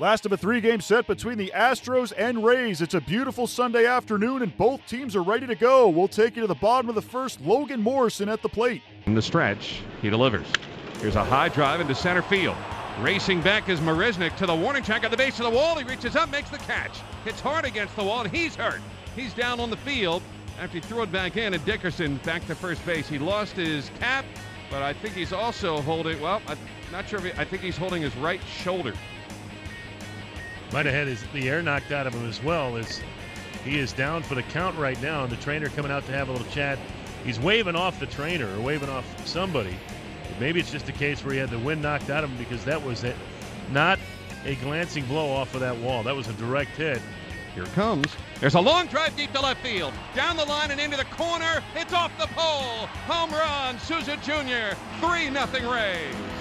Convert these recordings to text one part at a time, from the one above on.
Last of a three game set between the Astros and Rays. It's a beautiful Sunday afternoon, and both teams are ready to go. We'll take you to the bottom of the first. Logan Morrison at the plate. In the stretch, he delivers. Here's a high drive into center field. Racing back is Marisnick to the warning track at the base of the wall. He reaches up, makes the catch. Hits hard against the wall, and he's hurt. He's down on the field after he threw it back in, and Dickerson back to first base. He lost his cap, but I think he's also holding, well, I'm not sure if he, I think he's holding his right shoulder. Might have had his, the air knocked out of him as well as he is down for the count right now. And the trainer coming out to have a little chat. He's waving off the trainer or waving off somebody. Maybe it's just a case where he had the wind knocked out of him because that was it. Not a glancing blow off of that wall. That was a direct hit. Here comes. There's a long drive deep to left field. Down the line and into the corner. It's off the pole. Home run, Souza Jr. 3 0 Rays.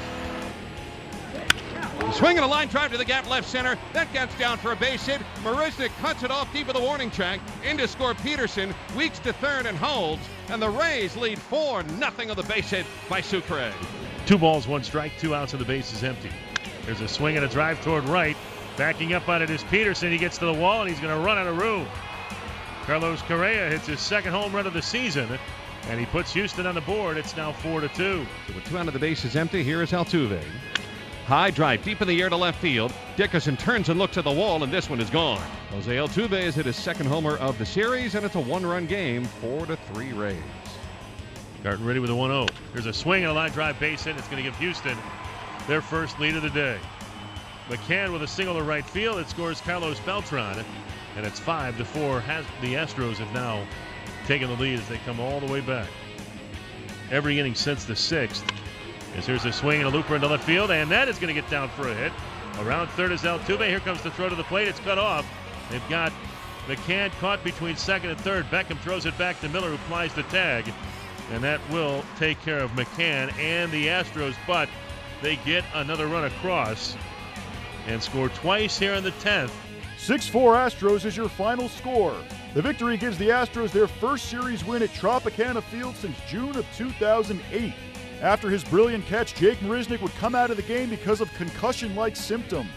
Swinging a line drive to the gap left center. That gets down for a base hit. Marisnick cuts it off deep of the warning track. Into score Peterson. Weeks to third and holds. And the Rays lead 4 0 of the base hit by Sucre. Two balls, one strike, two outs, and the base is empty. There's a swing and a drive toward right. Backing up on it is Peterson. He gets to the wall and he's going to run out of room. Carlos Correa hits his second home run of the season. And he puts Houston on the board. It's now 4 to 2. So with two out of the bases is empty, here is Altuve. High drive deep in the air to left field. Dickerson turns and looks at the wall, and this one is gone. Jose Altuve has hit his second homer of the series, and it's a one-run game, four to three Rays. Garton ready with a 1-0. There's a swing and a line drive base hit. It's going to give Houston their first lead of the day. McCann with a single to right field. It scores Carlos Beltran, and it's five to four. Has the Astros have now taken the lead as they come all the way back. Every inning since the sixth. As here's a swing and a looper into left field, and that is going to get down for a hit. Around third is Altuve. Here comes the throw to the plate. It's cut off. They've got McCann caught between second and third. Beckham throws it back to Miller, who flies the tag. And that will take care of McCann and the Astros, but they get another run across and score twice here in the 10th. 6 4 Astros is your final score. The victory gives the Astros their first series win at Tropicana Field since June of 2008. After his brilliant catch, Jake Marisnick would come out of the game because of concussion like symptoms.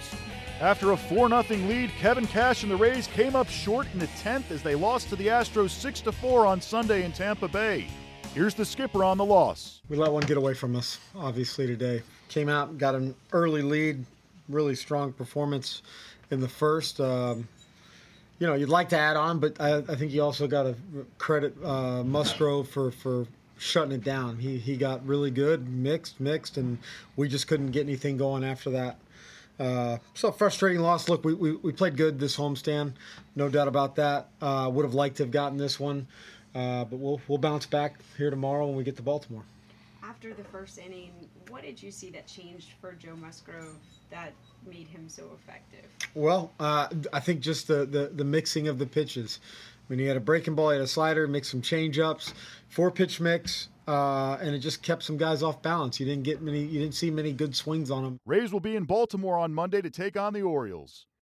After a 4 0 lead, Kevin Cash and the Rays came up short in the 10th as they lost to the Astros 6 4 on Sunday in Tampa Bay. Here's the skipper on the loss. We let one get away from us, obviously, today. Came out, got an early lead, really strong performance in the first. Um, you know, you'd like to add on, but I, I think you also got to credit uh, Musgrove for, for shutting it down. He he got really good, mixed, mixed, and we just couldn't get anything going after that. Uh, so frustrating loss. Look, we, we, we played good this homestand, no doubt about that. Uh, would have liked to have gotten this one, uh, but we'll we'll bounce back here tomorrow when we get to Baltimore. After the first inning, what did you see that changed for Joe Musgrove that made him so effective? Well, uh, I think just the, the the mixing of the pitches. Mean, he had a breaking ball, he had a slider, mixed some change ups, four pitch mix, uh, and it just kept some guys off balance. You didn't get many, you didn't see many good swings on them. Rays will be in Baltimore on Monday to take on the Orioles.